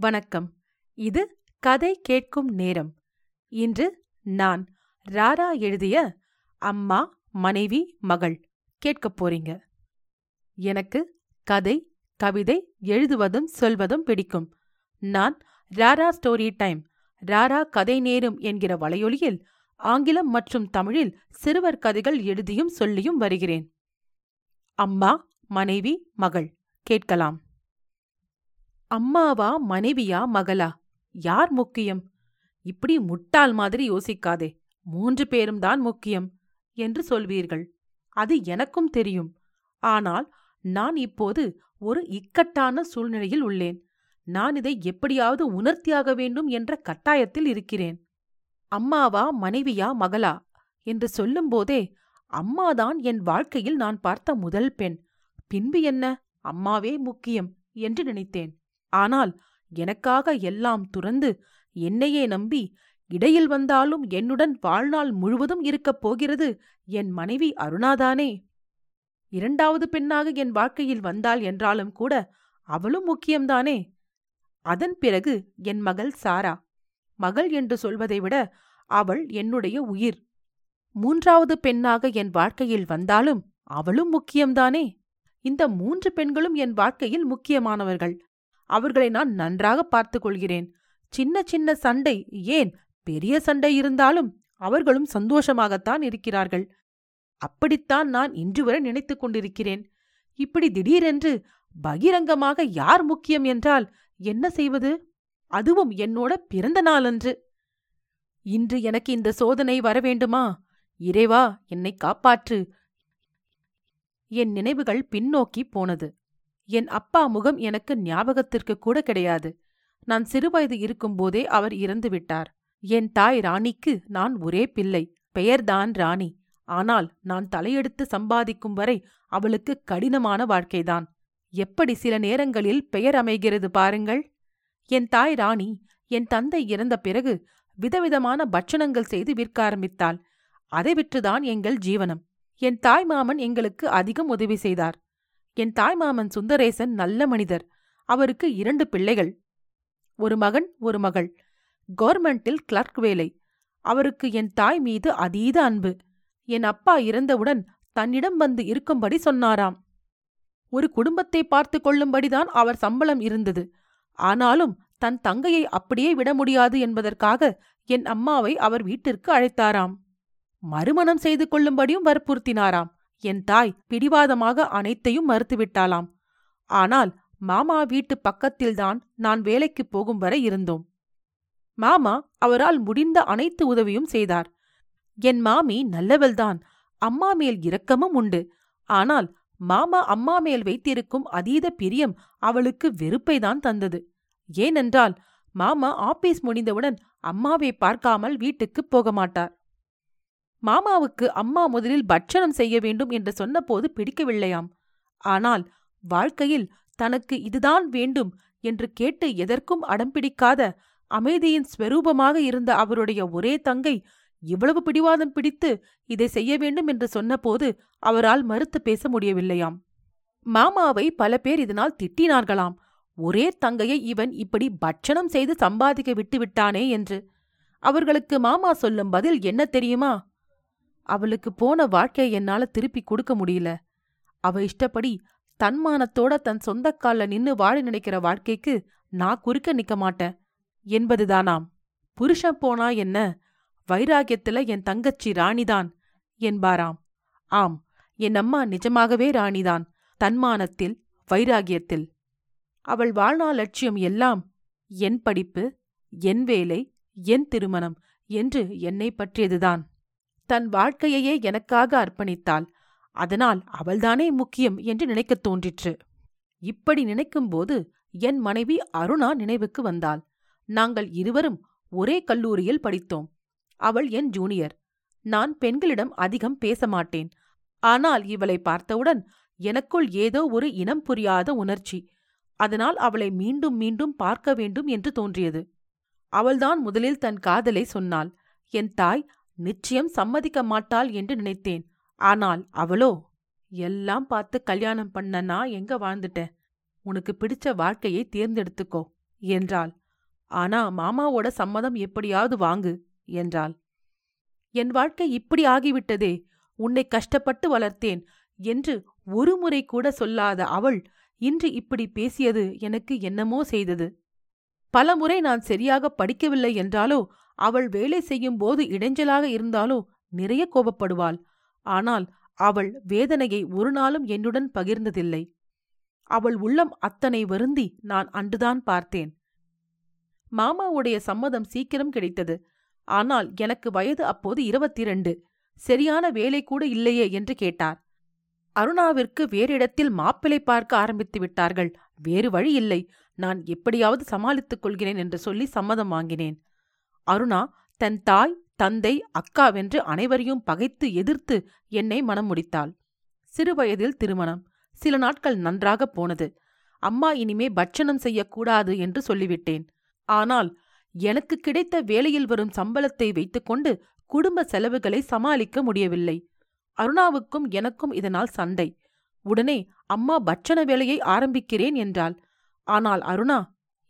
வணக்கம். இது கதை கேட்கும் நேரம். இன்று நான் ராரா எழுதிய அம்மா மனைவி மகள் கேட்கப் போறீங்க. எனக்கு கதை கவிதை எழுதுவதும் சொல்வதும் பிடிக்கும். நான் ராரா ஸ்டோரி டைம் ராரா கதை நேரும் என்கிற வலையொலியில் ஆங்கிலம் மற்றும் தமிழில் சிறுவர் கதைகள் எழுதியும் சொல்லியும் வருகிறேன். அம்மா மனைவி மகள் கேட்கலாம். அம்மாவா மனைவியா மகளா? யார் முக்கியம்? இப்படி முட்டாள் மாதிரி யோசிக்காதே. மூன்று பேரும் தான் முக்கியம் என்று சொல்வீர்கள். அது எனக்கும் தெரியும். ஆனால் நான் இப்போது ஒரு இக்கட்டான சூழ்நிலையில் உள்ளேன். நான் இதை எப்படியாவது உணர்த்தியாக வேண்டும் என்ற கட்டாயத்தில் இருக்கிறேன். அம்மாவா மனைவியா மகளா? என்று சொல்லும்போதே அம்மாதான் என் வாழ்க்கையில் நான் பார்த்த முதல் பெண். பின்பு என்ன? அம்மாவே முக்கியம் என்று நினைத்தேன். ஆனால் எனக்காக எல்லாம் துறந்து என்னையே நம்பி இடையில் வந்தாலும் என்னுடன் வாழ்நாள் முழுவதும் இருக்கப் போகிறது என் மனைவி அருணாதானே? இரண்டாவது பெண்ணாக என் வாழ்க்கையில் வந்தாள் என்றாலும் கூட அவளும் முக்கியம்தானே? அதன் பிறகு என் மகள் சாரா. மகள் என்று சொல்வதை விட அவள் என்னுடைய உயிர். மூன்றாவது பெண்ணாக என் வாழ்க்கையில் வந்தாலும் அவளும் முக்கியம்தானே? இந்த மூன்று பெண்களும் என் வாழ்க்கையில் முக்கியமானவர்கள். அவர்களை நான் நன்றாக பார்த்துக் கொள்கிறேன் சின்ன சின்ன சண்டை ஏன் பெரிய சண்டை இருந்தாலும் அவர்களும் சந்தோஷமாகத்தான் இருக்கிறார்கள். அப்படித்தான் நான் இன்று வரை நினைத்துக் கொண்டிருக்கிறேன். இப்படி திடீரென்று பகிரங்கமாக யார் முக்கியம் என்றால் என்ன செய்வது? அதுவும் என்னோட பிறந்த நாளன்று. இன்று எனக்கு இந்த சோதனை வரவேண்டுமா இறைவா என்னை காப்பாற்று. என் நினைவுகள் பின்னோக்கி போனது. என் அப்பா முகம் எனக்கு ஞாபகத்திற்கு கூட கிடையாது. நான் சிறுவயது இருக்கும்போதே அவர் இறந்துவிட்டார் என் தாய் ராணிக்கு நான் ஒரே பிள்ளை. பெயர்தான் ராணி. ஆனால் நான் தலையெடுத்து சம்பாதிக்கும் வரை அவளுக்கு கடினமான வாழ்க்கைதான். எப்படி சில நேரங்களில் பெயர் அமைகிறது பாருங்கள். என் தாய் ராணி என் தந்தை இறந்த பிறகு விதவிதமான பட்சணங்கள் செய்து விற்க ஆரம்பித்தாள். அதை விற்றுதான் எங்கள் ஜீவனம். என் தாய் மாமன் எங்களுக்கு அதிகம் உதவி செய்தார். என் தாய் மாமன் சுந்தரேசன் நல்ல மனிதர். அவருக்கு இரண்டு பிள்ளைகள். ஒரு மகன் ஒரு மகள். கவர்மெண்டில் கிளர்க் வேலை. அவருக்கு என் தாய் மீது அதீத அன்பு. என் அப்பா இறந்தவுடன் தன்னிடம் வந்து இருக்கும்படி சொன்னாராம். ஒரு குடும்பத்தை பார்த்து கொள்ளும்படிதான் அவர் சம்பளம் இருந்தது. ஆனாலும் தன் தங்கையை அப்படியே விட முடியாது என்பதற்காக என் அம்மாவை அவர் வீட்டிற்கு அழைத்தாராம். மறுமணம் செய்து கொள்ளும்படியும் வற்புறுத்தினாராம். என் தாய் பிடிவாதமாக அனைத்தையும் மறுத்துவிட்டாளாம். ஆனால் மாமா வீட்டு பக்கத்தில்தான் நான் வேலைக்குப் போகும் வரை இருந்தோம். மாமா அவரால் முடிந்த அனைத்து உதவியும் செய்தார். என் மாமி நல்லவள்தான். அம்மா மேல் இரக்கமும் உண்டு. ஆனால் மாமா அம்மா மேல் வைத்திருக்கும் அதீத பிரியம் அவளுக்கு வெறுப்பைதான் தந்தது. ஏனென்றால் மாமா ஆபீஸ் முடிந்தவுடன் அம்மாவை பார்க்காமல் வீட்டுக்குப் போக மாட்டார் மாமாவுக்கு அம்மா முதலில் பட்சணம் செய்ய வேண்டும் என்று சொன்னபோது பிடிக்கவில்லையாம். ஆனால் வாழ்க்கையில் தனக்கு இதுதான் வேண்டும் என்று கேட்டு எதற்கும் அடம்பிடிக்காத அமைதியின் ஸ்வரூபமாக இருந்த அவருடைய ஒரே தங்கை இவ்வளவு பிடிவாதம் பிடித்து இதை செய்ய வேண்டும் என்று சொன்னபோது அவரால் மறுத்து பேச முடியவில்லையாம். மாமாவை பல பேர் இதனால் திட்டினார்களாம். ஒரே தங்கையை இவன் இப்படி பட்சணம் செய்து சம்பாதிக்க விட்டுவிட்டானே என்று. அவர்களுக்கு மாமா சொல்லும் பதில் என்ன தெரியுமா? அவளுக்கு போன வாழ்க்கையை என்னால திருப்பி கொடுக்க முடியல. அவ இஷ்டப்படி தன்மானத்தோட தன் சொந்த கால்ல நின்னு வாழ நினைக்கிற வாழ்க்கைக்கு நான் குறுக்க நிக்க மாட்டேன். என்பதுதானாம். புருஷன் போனா என்ன? வைராகியத்துல என் தங்கச்சி ராணிதான் என்பாராம். ஆம் என் அம்மா நிஜமாகவே ராணிதான் தன்மானத்தில் வைராகியத்தில் அவள் வாழ்நாள் லட்சியம் எல்லாம் என் படிப்பு என் வேலை என் திருமணம் என்று என்னை பற்றியதுதான். தன் வாழ்க்கையையே எனக்காக அர்ப்பணித்தாள். அதனால் அவள்தானே முக்கியம் என்று நினைக்கத் தோன்றிற்று. இப்படி நினைக்கும்போது என் மனைவி அருணா நினைவுக்கு வந்தாள். நாங்கள் இருவரும் ஒரே கல்லூரியில் படித்தோம். அவள் என் ஜூனியர். நான் பெண்களிடம் அதிகம் பேச மாட்டேன். ஆனால் இவளை பார்த்தவுடன் எனக்குள் ஏதோ ஒரு இனம் புரியாத உணர்ச்சி. அதனால் அவளை மீண்டும் மீண்டும் பார்க்க வேண்டும் என்று தோன்றியது. அவள்தான் முதலில் தன் காதலை சொன்னாள். என் தாய் நிச்சயம் சம்மதிக்க மாட்டாள் என்று நினைத்தேன். ஆனால் அவளோ? எல்லாம் பார்த்து கல்யாணம் பண்ண நான் எங்க வாழ்ந்துட்டேன்? உனக்கு பிடிச்ச வாழ்க்கையை தேர்ந்தெடுத்துக்கோ என்றாள். ஆனா மாமாவோட சம்மதம் எப்படியாவது வாங்கு என்றாள். என் வாழ்க்கை இப்படி ஆகிவிட்டதே உன்னை கஷ்டப்பட்டு வளர்த்தேன் என்று ஒரு முறை கூட சொல்லாத அவள் இன்று இப்படி பேசியது எனக்கு என்னமோ செய்தது. பலமுறை நான் சரியாக படிக்கவில்லை என்றாலோ அவள் வேலை செய்யும் போது இடைஞ்சலாக இருந்தாலும் நிறைய கோபப்படுவாள். ஆனால் அவள் வேதனையை ஒரு நாளும் என்னுடன் பகிர்ந்ததில்லை. அவள் உள்ளம் அத்தனை வருந்தி நான் அன்றுதான் பார்த்தேன். மாமாவுடைய சம்மதம் சீக்கிரம் கிடைத்தது. ஆனால் எனக்கு வயது அப்போது இருபத்தி இரண்டு சரியான வேலை கூட இல்லையே என்று கேட்டார். அருணாவிற்கு வேறிடத்தில் மாப்பிளை பார்க்க ஆரம்பித்து விட்டார்கள். வேறு வழி இல்லை. நான் எப்படியாவது சமாளித்துக் கொள்கிறேன் என்று சொல்லி சம்மதம் வாங்கினேன். அருணா தன் தாய் தந்தை அக்காவென்று அனைவரையும் பகைத்து எதிர்த்து என்னை மனம் முடித்தாள். சிறுவயதில் திருமணம். சில நாட்கள் நன்றாக போனது. அம்மா இனிமே பட்சணம் செய்யக்கூடாது என்று சொல்லிவிட்டேன். ஆனால் எனக்கு கிடைத்த வேலையில் வரும் சம்பளத்தை வைத்துக்கொண்டு குடும்ப செலவுகளை சமாளிக்க முடியவில்லை. அருணாவுக்கும் எனக்கும் இதனால் சண்டை. உடனே அம்மா பட்சண வேலையை ஆரம்பிக்கிறேன் என்றாள். ஆனால் அருணா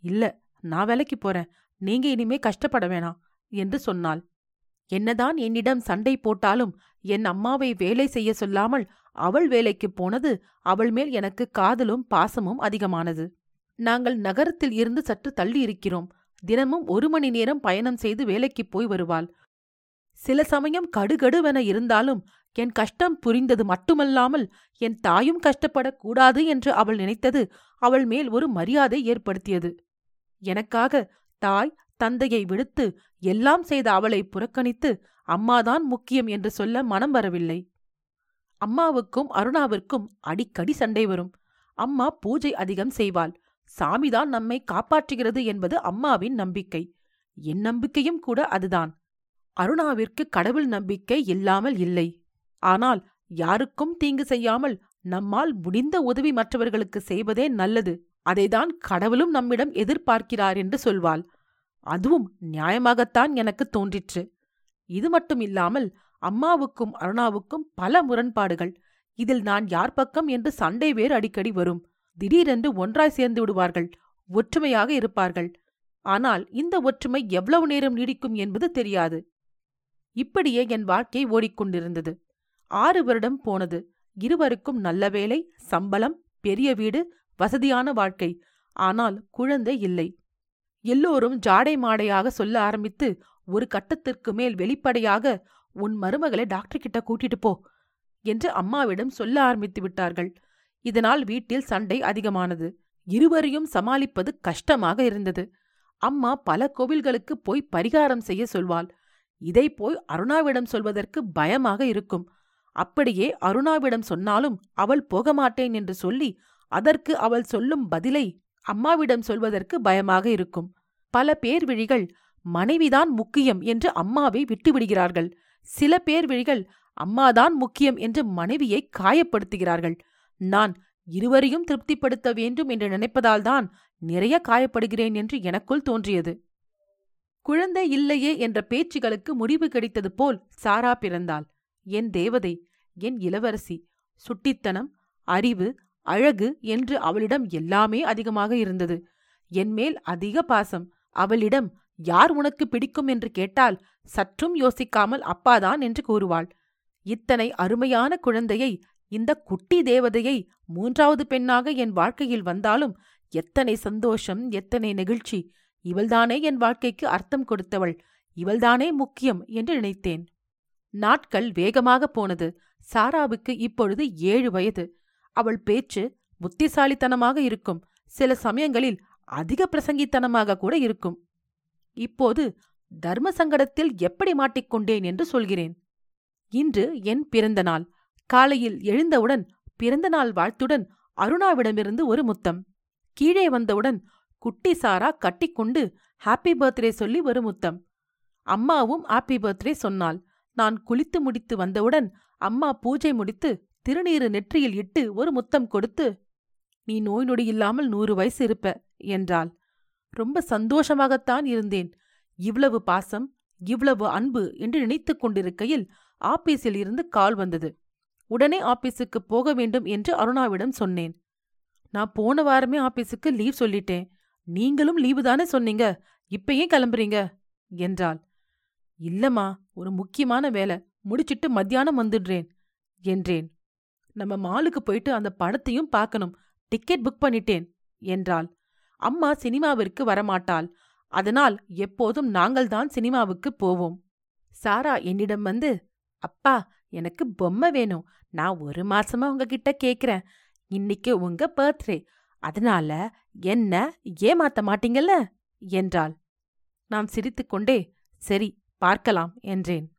இல்ல நான் வேலைக்கு போறேன். நீங்க இனிமே கஷ்டப்பட வேணாம் என்று சொன்னாள். என்னதான் என்னிடம் சண்டை போட்டாலும் என் அம்மாவை வேலை செய்ய சொல்லாமல் அவள் வேலைக்குப் போனது அவள் மேல் எனக்கு காதலும் பாசமும் அதிகமானது. நாங்கள் நகரத்தில் இருந்து சற்று தள்ளி இருக்கிறோம். தினமும் ஒரு மணி நேரம் பயணம் செய்து வேலைக்குப் போய் வருவாள். சில சமயம் கடுகடுவென இருந்தாலும் என் கஷ்டம் புரிந்தது மட்டுமல்லாமல் என் தாயும் கஷ்டப்படக்கூடாது என்று அவள் நினைத்தது அவள் மேல் ஒரு மரியாதை ஏற்படுத்தியது. எனக்காக தாய் தந்தையை விடுத்து எல்லாம் செய்த அவளை புறக்கணித்து அம்மாதான் முக்கியம் என்று சொல்ல மனம் வரவில்லை. அம்மாவுக்கும் அருணாவிற்கும் அடிக்கடி சண்டை வரும். அம்மா பூஜை அதிகம் செய்வாள். சாமிதான் நம்மை காப்பாற்றுகிறது என்பது அம்மாவின் நம்பிக்கை. என் நம்பிக்கையும் கூட அதுதான். அருணாவிற்கு கடவுள் நம்பிக்கை இல்லாமல் இல்லை. ஆனால் யாருக்கும் தீங்கு செய்யாமல் நம்மால் முடிந்த உதவி மற்றவர்களுக்கு செய்வதே நல்லது. அதைதான் கடவுளும் நம்மிடம் எதிர்பார்க்கிறார் என்று சொல்வாள். அதுவும் நியாயமாகத்தான் எனக்கு தோன்றிற்று. இது மட்டும் இல்லாமல் அம்மாவுக்கும் அருணாவுக்கும் பல முரண்பாடுகள். இதில் நான் யார் பக்கம் என்று சண்டை வேறு அடிக்கடி வரும். திடீரென்று ஒன்றாய் சேர்ந்து விடுவார்கள். ஒற்றுமையாக இருப்பார்கள். ஆனால் இந்த ஒற்றுமை எவ்வளவு நேரம் நீடிக்கும் என்பது தெரியாது. இப்படியே என் வாழ்க்கை ஓடிக்கொண்டிருந்தது. ஆறு வருடம் போனது. இருவருக்கும் நல்ல வேலை சம்பளம் பெரிய வீடு வசதியான வாழ்க்கை. ஆனால் குழந்தை இல்லை. எல்லோரும் ஜாடை மாடையாக சொல்ல ஆரம்பித்து ஒரு கட்டத்திற்கு மேல் வெளிப்படையாக உன் மருமகளை டாக்டர் கிட்ட கூட்டிட்டு போ என்று அம்மாவிடம் சொல்ல ஆரம்பித்து விட்டார்கள். இதனால் வீட்டில் சண்டை அதிகமானது. இருவரையும் சமாளிப்பது கஷ்டமாக இருந்தது. அம்மா பல கோவில்களுக்கு போய் பரிகாரம் செய்ய சொல்வாள். இதை போய் அருணாவிடம் சொல்வதற்கு பயமாக இருக்கும். அப்படியே அருணாவிடம் சொன்னாலும் அவள் போக மாட்டேன் என்று சொல்லி அதற்கு அவள் சொல்லும் பதிலை அம்மாவிடம் சொல்வதற்கு பயமாக இருக்கும். பல பேர் விழிகள் மனைவிதான் முக்கியம் என்று அம்மாவை விட்டுவிடுகிறார்கள். சில பேர் விழிகள் அம்மாதான் முக்கியம் என்று மனைவியை காயப்படுத்துகிறார்கள். நான் இருவரையும் திருப்திப்படுத்த வேண்டும் என்று நினைப்பதால்தான் நிறைய காயப்படுகிறேன் என்று எனக்குள் தோன்றியது. குழந்தை இல்லையே என்ற பேச்சுகளுக்கு முடிவு கிடைத்தது போல் சாரா பிறந்தாள். என் தேவதை என் இளவரசி சுட்டித்தனம் அறிவு அழகு என்று அவளிடம் எல்லாமே அதிகமாக இருந்தது. என்மேல் அதிக பாசம். அவளிடம் யார் உனக்கு பிடிக்கும் என்று கேட்டால் சற்றும் யோசிக்காமல் அப்பாதான் என்று கூறுவாள். இத்தனை அருமையான குழந்தையை இந்த குட்டி தேவதையை மூன்றாவது பெண்ணாக என் வாழ்க்கையில் வந்தாலும் எத்தனை சந்தோஷம் எத்தனை நெகிழ்ச்சி. இவள்தானே என் வாழ்க்கைக்கு அர்த்தம் கொடுத்தவள். இவள்தானே முக்கியம் என்று நினைத்தேன். நாட்கள் வேகமாக போனது. சாராவுக்கு இப்பொழுது ஏழு வயது. அவள் பேச்சு புத்திசாலித்தனமாக இருக்கும். சில சமயங்களில் அதிக பிரசங்கித்தனமாக கூட இருக்கும். இப்போது தர்ம சங்கடத்தில் எப்படி மாட்டிக்கொண்டேன் என்று சொல்கிறேன். இன்று என் பிறந்த நாள். காலையில் எழுந்தவுடன் பிறந்த நாள் வாழ்த்துடன் அருணாவிடமிருந்து ஒரு முத்தம். கீழே வந்தவுடன் குட்டி சாரா கட்டிக்கொண்டு ஹாப்பி பர்த்டே சொல்லி ஒரு முத்தம். அம்மாவும் ஹாப்பி பர்த்டே சொன்னாள். நான் குளித்து முடித்து வந்தவுடன் அம்மா பூஜை முடித்து திருநீறு நெற்றியில் இட்டு ஒரு முத்தம் கொடுத்து நீ நோய் நொடி இல்லாமல் நூறு வயசு இருப்ப என்றாள். ரொம்ப சந்தோஷமாகத்தான் இருந்தேன். இவ்வளவு பாசம் இவ்வளவு அன்பு என்று நினைத்துக் கொண்டிருக்கையில் ஆபீஸில் இருந்து கால் வந்தது. உடனே ஆபீஸுக்கு போக வேண்டும் என்று அருணாவிடம் சொன்னேன். நான் போன வாரமே ஆபீஸுக்கு லீவ் சொல்லிட்டேன். நீங்களும் லீவு தானே சொன்னீங்க? இப்ப ஏன் கிளம்புறீங்க? என்றாள். இல்லம்மா ஒரு முக்கியமான வேலை. முடிச்சிட்டு மத்தியானம் வந்துடுறேன் என்றேன். நம்ம மாலுக்கு போயிட்டு அந்த படத்தையும் பார்க்கணும். டிக்கெட் புக் பண்ணிட்டேன் என்றாள். அம்மா சினிமாவிற்கு வரமாட்டாள். அதனால் எப்போதும் நாங்கள்தான் சினிமாவுக்கு போவோம். சாரா என்னிடம் வந்து அப்பா எனக்கு பொம்மை வேணும். நான் ஒரு மாசமா உங்ககிட்ட கேக்குறேன். இன்னைக்கு உங்க பர்த்டே. அதனால என்ன ஏமாத்த மாட்டீங்கல்ல? என்றாள். நான் சிரித்துக்கொண்டே சரி பார்க்கலாம் என்றேன்.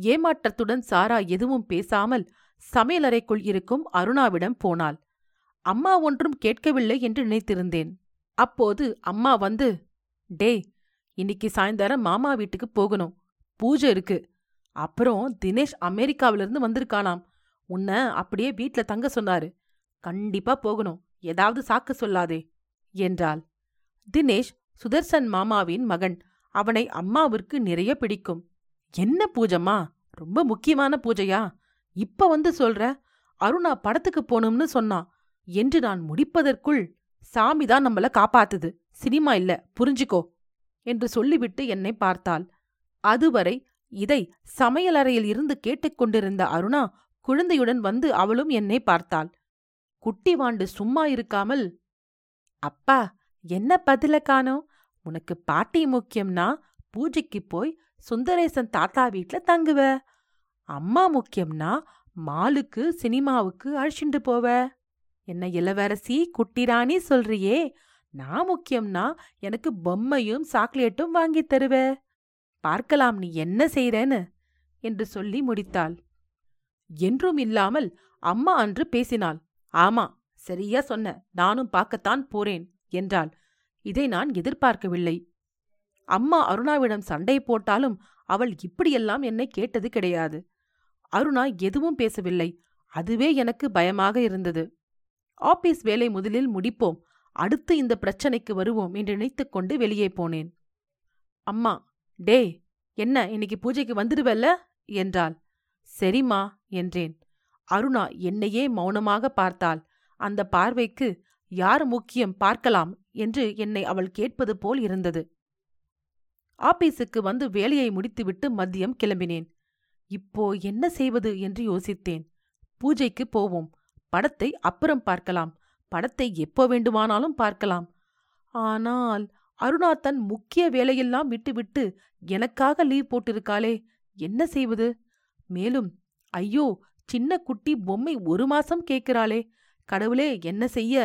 ஏமாற்றத்துடன் சாரா எதுவும் பேசாமல் சமையலறைக்குள் இருக்கும் அருணாவிடம் போனாள். அம்மா ஒன்றும் கேட்கவில்லை என்று நினைத்திருந்தேன். அப்போது அம்மா வந்து டே இன்னைக்கு சாயந்தரம் மாமா வீட்டுக்கு போகணும். பூஜை இருக்கு. அப்புறம் தினேஷ் அமெரிக்காவிலிருந்து வந்திருக்கானாம். உன்னை அப்படியே வீட்ல தங்க சொன்னாரு. கண்டிப்பா போகணும். ஏதாவது சாக்கு சொல்லாதே என்றாள். தினேஷ் சுதர்சன் மாமாவின் மகன். அவனை அம்மாவிற்கு நிறைய பிடிக்கும். என்ன பூஜம்மா? ரொம்ப முக்கியமான பூஜையா? இப்ப வந்து சொல்ற? அருணா படத்துக்கு போகணும்னு சொன்னான். என்று நான் முடிப்பதற்குள் சாமி தான் நம்மள காப்பாத்துது. சினிமா இல்ல புரிஞ்சுக்கோ என்று சொல்லிவிட்டு என்னை பார்த்தாள். அதுவரை இதை சமையலறையில் இருந்து கேட்டுக்கொண்டிருந்த அருணா குழந்தையுடன் வந்து அவளும் என்னை பார்த்தாள். குட்டி வாண்டு சும்மா இருக்காமல் அப்பா என்ன பதில காணோம்? உனக்கு பாட்டி முக்கியம்னா பூஜைக்கு போய் சுந்தரேசன் தாத்தா வீட்ல தங்குவ. அம்மா முக்கியம்னா மாலுக்கு சினிமாவுக்கு அழிச்சுண்டு போவ. என்ன இளவரசி குட்டிராணி சொல்றியே. நான் முக்கியம்னா எனக்கு பொம்மையும் சாக்லேட்டும் வாங்கித் தருவ. பார்க்கலாம் நீ என்ன செய்றேன்னு என்று சொல்லி முடித்தாள். என்றும் இல்லாமல் அம்மா அன்று பேசினாள். ஆமா சரியா சொன்ன. நானும் பார்க்கத்தான் போறேன் என்றாள். இதை நான் எதிர்பார்க்கவில்லை. அம்மா அருணாவிடம் சண்டை போட்டாலும் அவள் இப்படியெல்லாம் என்னை கேட்டது கிடையாது. அருணா எதுவும் பேசவில்லை. அதுவே எனக்கு பயமாக இருந்தது. ஆபீஸ் வேலை முதலில் முடிப்போம். அடுத்து இந்த பிரச்சனைக்கு வருவோம் என்று நினைத்துக்கொண்டு வெளியே போனேன். அம்மா டே என்ன இன்னைக்கு பூஜைக்கு வந்துடுவல்ல? என்றாள். சரிம்மா என்றேன். அருணா என்னையே மௌனமாக பார்த்தாள். அந்த பார்வைக்கு யார் முக்கியம் பார்க்கலாம் என்று என்னை அவள் கேட்பது போல் இருந்தது. ஆபீஸுக்கு வந்து வேலையை முடித்துவிட்டு மதியம் கிளம்பினேன். இப்போ என்ன செய்வது என்று யோசித்தேன். பூஜைக்கு போவோம். படத்தை அப்புறம் பார்க்கலாம். படத்தை எப்போ வேண்டுமானாலும் பார்க்கலாம். ஆனால் அருணா தன் முக்கிய வேலையெல்லாம் விட்டுவிட்டு எனக்காக லீவ் போட்டிருக்காளே என்ன செய்வது? மேலும் ஐயோ சின்ன குட்டி பொம்மை ஒரு மாசம் கேட்கிறாளே கடவுளே என்ன செய்ய?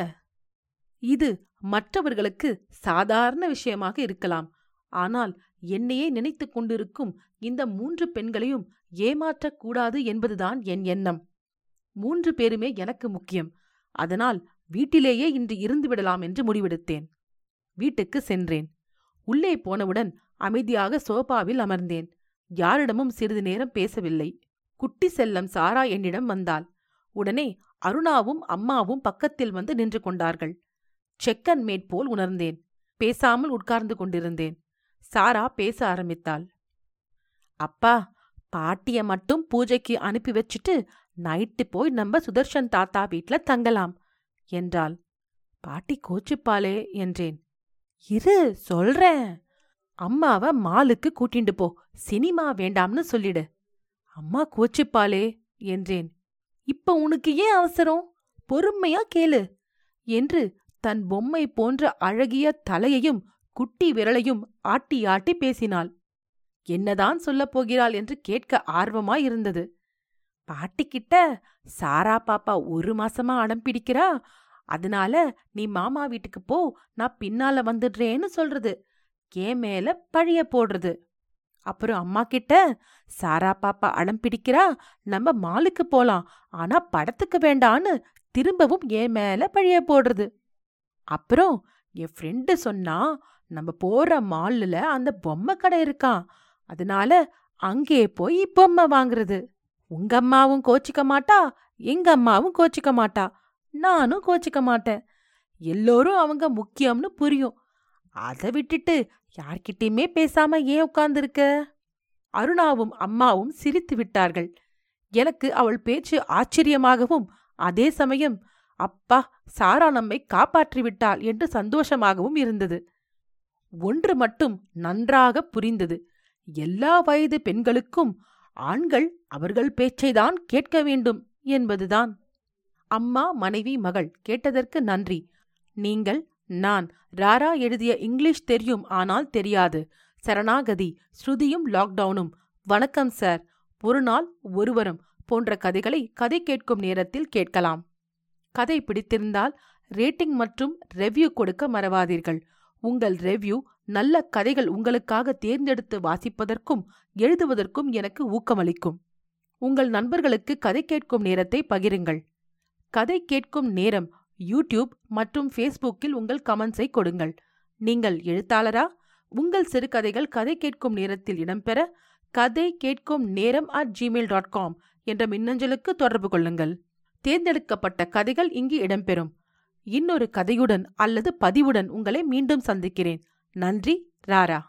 இது மற்றவர்களுக்கு சாதாரண விஷயமாக இருக்கலாம். ஆனால் என்னையே நினைத்துக் கொண்டிருக்கும் இந்த மூன்று பெண்களையும் ஏமாற்றக்கூடாது என்பதுதான் என் எண்ணம். மூன்று பேருமே எனக்கு முக்கியம். அதனால் வீட்டிலேயே இன்று இருந்து விடலாம் என்று முடிவெடுத்தேன். வீட்டுக்கு சென்றேன். உள்ளே போனவுடன் அமைதியாக சோபாவில் அமர்ந்தேன். யாரிடமும் சிறிது நேரம் பேசவில்லை. குட்டி செல்லம் சாரா என்னிடம் வந்தாள். உடனே அருணாவும் அம்மாவும் பக்கத்தில் வந்து நின்று கொண்டார்கள். செக்கன் மேட் போல் உணர்ந்தேன். பேசாமல் உட்கார்ந்து கொண்டிருந்தேன். சாரா பேச ஆரம்பித்தாள். அப்பா பாட்டிய மட்டும் பூஜைக்கு அனுப்பி வச்சுட்டு நைட்டு போய் நம்ம சுதர்ஷன் தாத்தா வீட்ல தங்கலாம் என்றாள். பாட்டி கோச்சுப்பாளே என்றேன். இரு சொல்றேன். அம்மாவ மாலுக்கு கூட்டிண்டு போ சினிமா வேண்டாம்னு சொல்லிடு. அம்மா கோச்சுப்பாளே என்றேன். இப்ப உனக்கு ஏன் அவசரம்? பொறுமையா கேளு என்று தன் பொம்மை போன்ற அழகிய தலையையும் குட்டி விரலையும் ஆட்டி ஆட்டி பேசினாள். என்னதான் சொல்லப் போகிறாள்? என்று கேட்க ஆர்வமாயிருந்தது. பாட்டிக்கிட்ட சாரா பாப்பா ஒரு மாசமா அடம் பிடிக்கிறா. அதனால நீ மாமா வீட்டுக்கு போ நான் பின்னால வந்துடுறேன்னு சொல்றது. ஏன் மேல பழிய போடுறது. அப்புறம் அம்மா கிட்ட சாரா பாப்பா அடம் பிடிக்கிறா. நம்ம மாலுக்கு போலாம். ஆனா படத்துக்கு வேண்டான்னு திரும்பவும் என் மேல பழிய போடுறது. அப்புறம் என் ஃப்ரெண்டு சொன்னா நம்ம போற மால்ல அந்த பொம்மை கடை இருக்கான் அதனால அங்கே போய் பொம்மை வாங்குறது. உங்க அம்மாவும் கோச்சிக்க மாட்டா எங்க அம்மாவும் கோச்சிக்க மாட்டா. நானும் கோச்சிக்க மாட்டேன். எல்லோரும் அவங்க முக்கியம்னு புரியும். அதை விட்டுட்டு யார்கிட்டயுமே பேசாம ஏன் உட்கார்ந்துருக்க? அருணாவும் அம்மாவும் சிரித்து விட்டார்கள். எனக்கு அவள் பேச்சு ஆச்சரியமாகவும் அதே சமயம் அப்பா சாரா நம்மை காப்பாற்றிவிட்டாள் என்று சந்தோஷமாகவும் இருந்தது. ஒன்று மட்டும் நன்றாக புரிந்தது. எல்லா வயது பெண்களுக்கும் ஆண்கள் அவர்கள் பேச்சைதான் கேட்க வேண்டும் என்பதுதான். அம்மா மனைவி மகள் கேட்டதற்கு நன்றி. நீங்கள் நான் ராரா எழுதிய இங்கிலீஷ் தெரியும் ஆனால் தெரியாது. சரணாகதி ஸ்ருதியும் லாக்டவுனும். வணக்கம் சார். ஒரு நாள் ஒருவரும் போன்ற கதைகளை கதை கேட்கும் நேரத்தில் கேட்கலாம். கதை பிடித்திருந்தால் ரேட்டிங் மற்றும் ரெவ்யூ கொடுக்க மறவாதீர்கள். உங்கள் ரெவ்யூ நல்ல கதைகள் உங்களுக்காக தேர்ந்தெடுத்து வாசிப்பதற்கும் எழுதுவதற்கும் எனக்கு ஊக்கமளிக்கும். உங்கள் நண்பர்களுக்கு கதை கேட்கும் நேரத்தை பகிருங்கள். கதை கேட்கும் நேரம் யூடியூப் மற்றும் ஃபேஸ்புக்கில் உங்கள் கமெண்ட்ஸை கொடுங்கள். நீங்கள் எழுத்தாளரா? உங்கள் சிறுகதைகள் கதை கேட்கும் நேரத்தில் இடம்பெற கதை கேட்கும் நேரம் அட் ஜிமெயில் டாட் காம் என்ற மின்னஞ்சலுக்கு தொடர்பு கொள்ளுங்கள். தேர்ந்தெடுக்கப்பட்ட கதைகள் இங்கு இடம்பெறும். இன்னொரு கதையுடன் அல்லது பதிவுடன் உங்களை மீண்டும் சந்திக்கிறேன். நன்றி ராரா.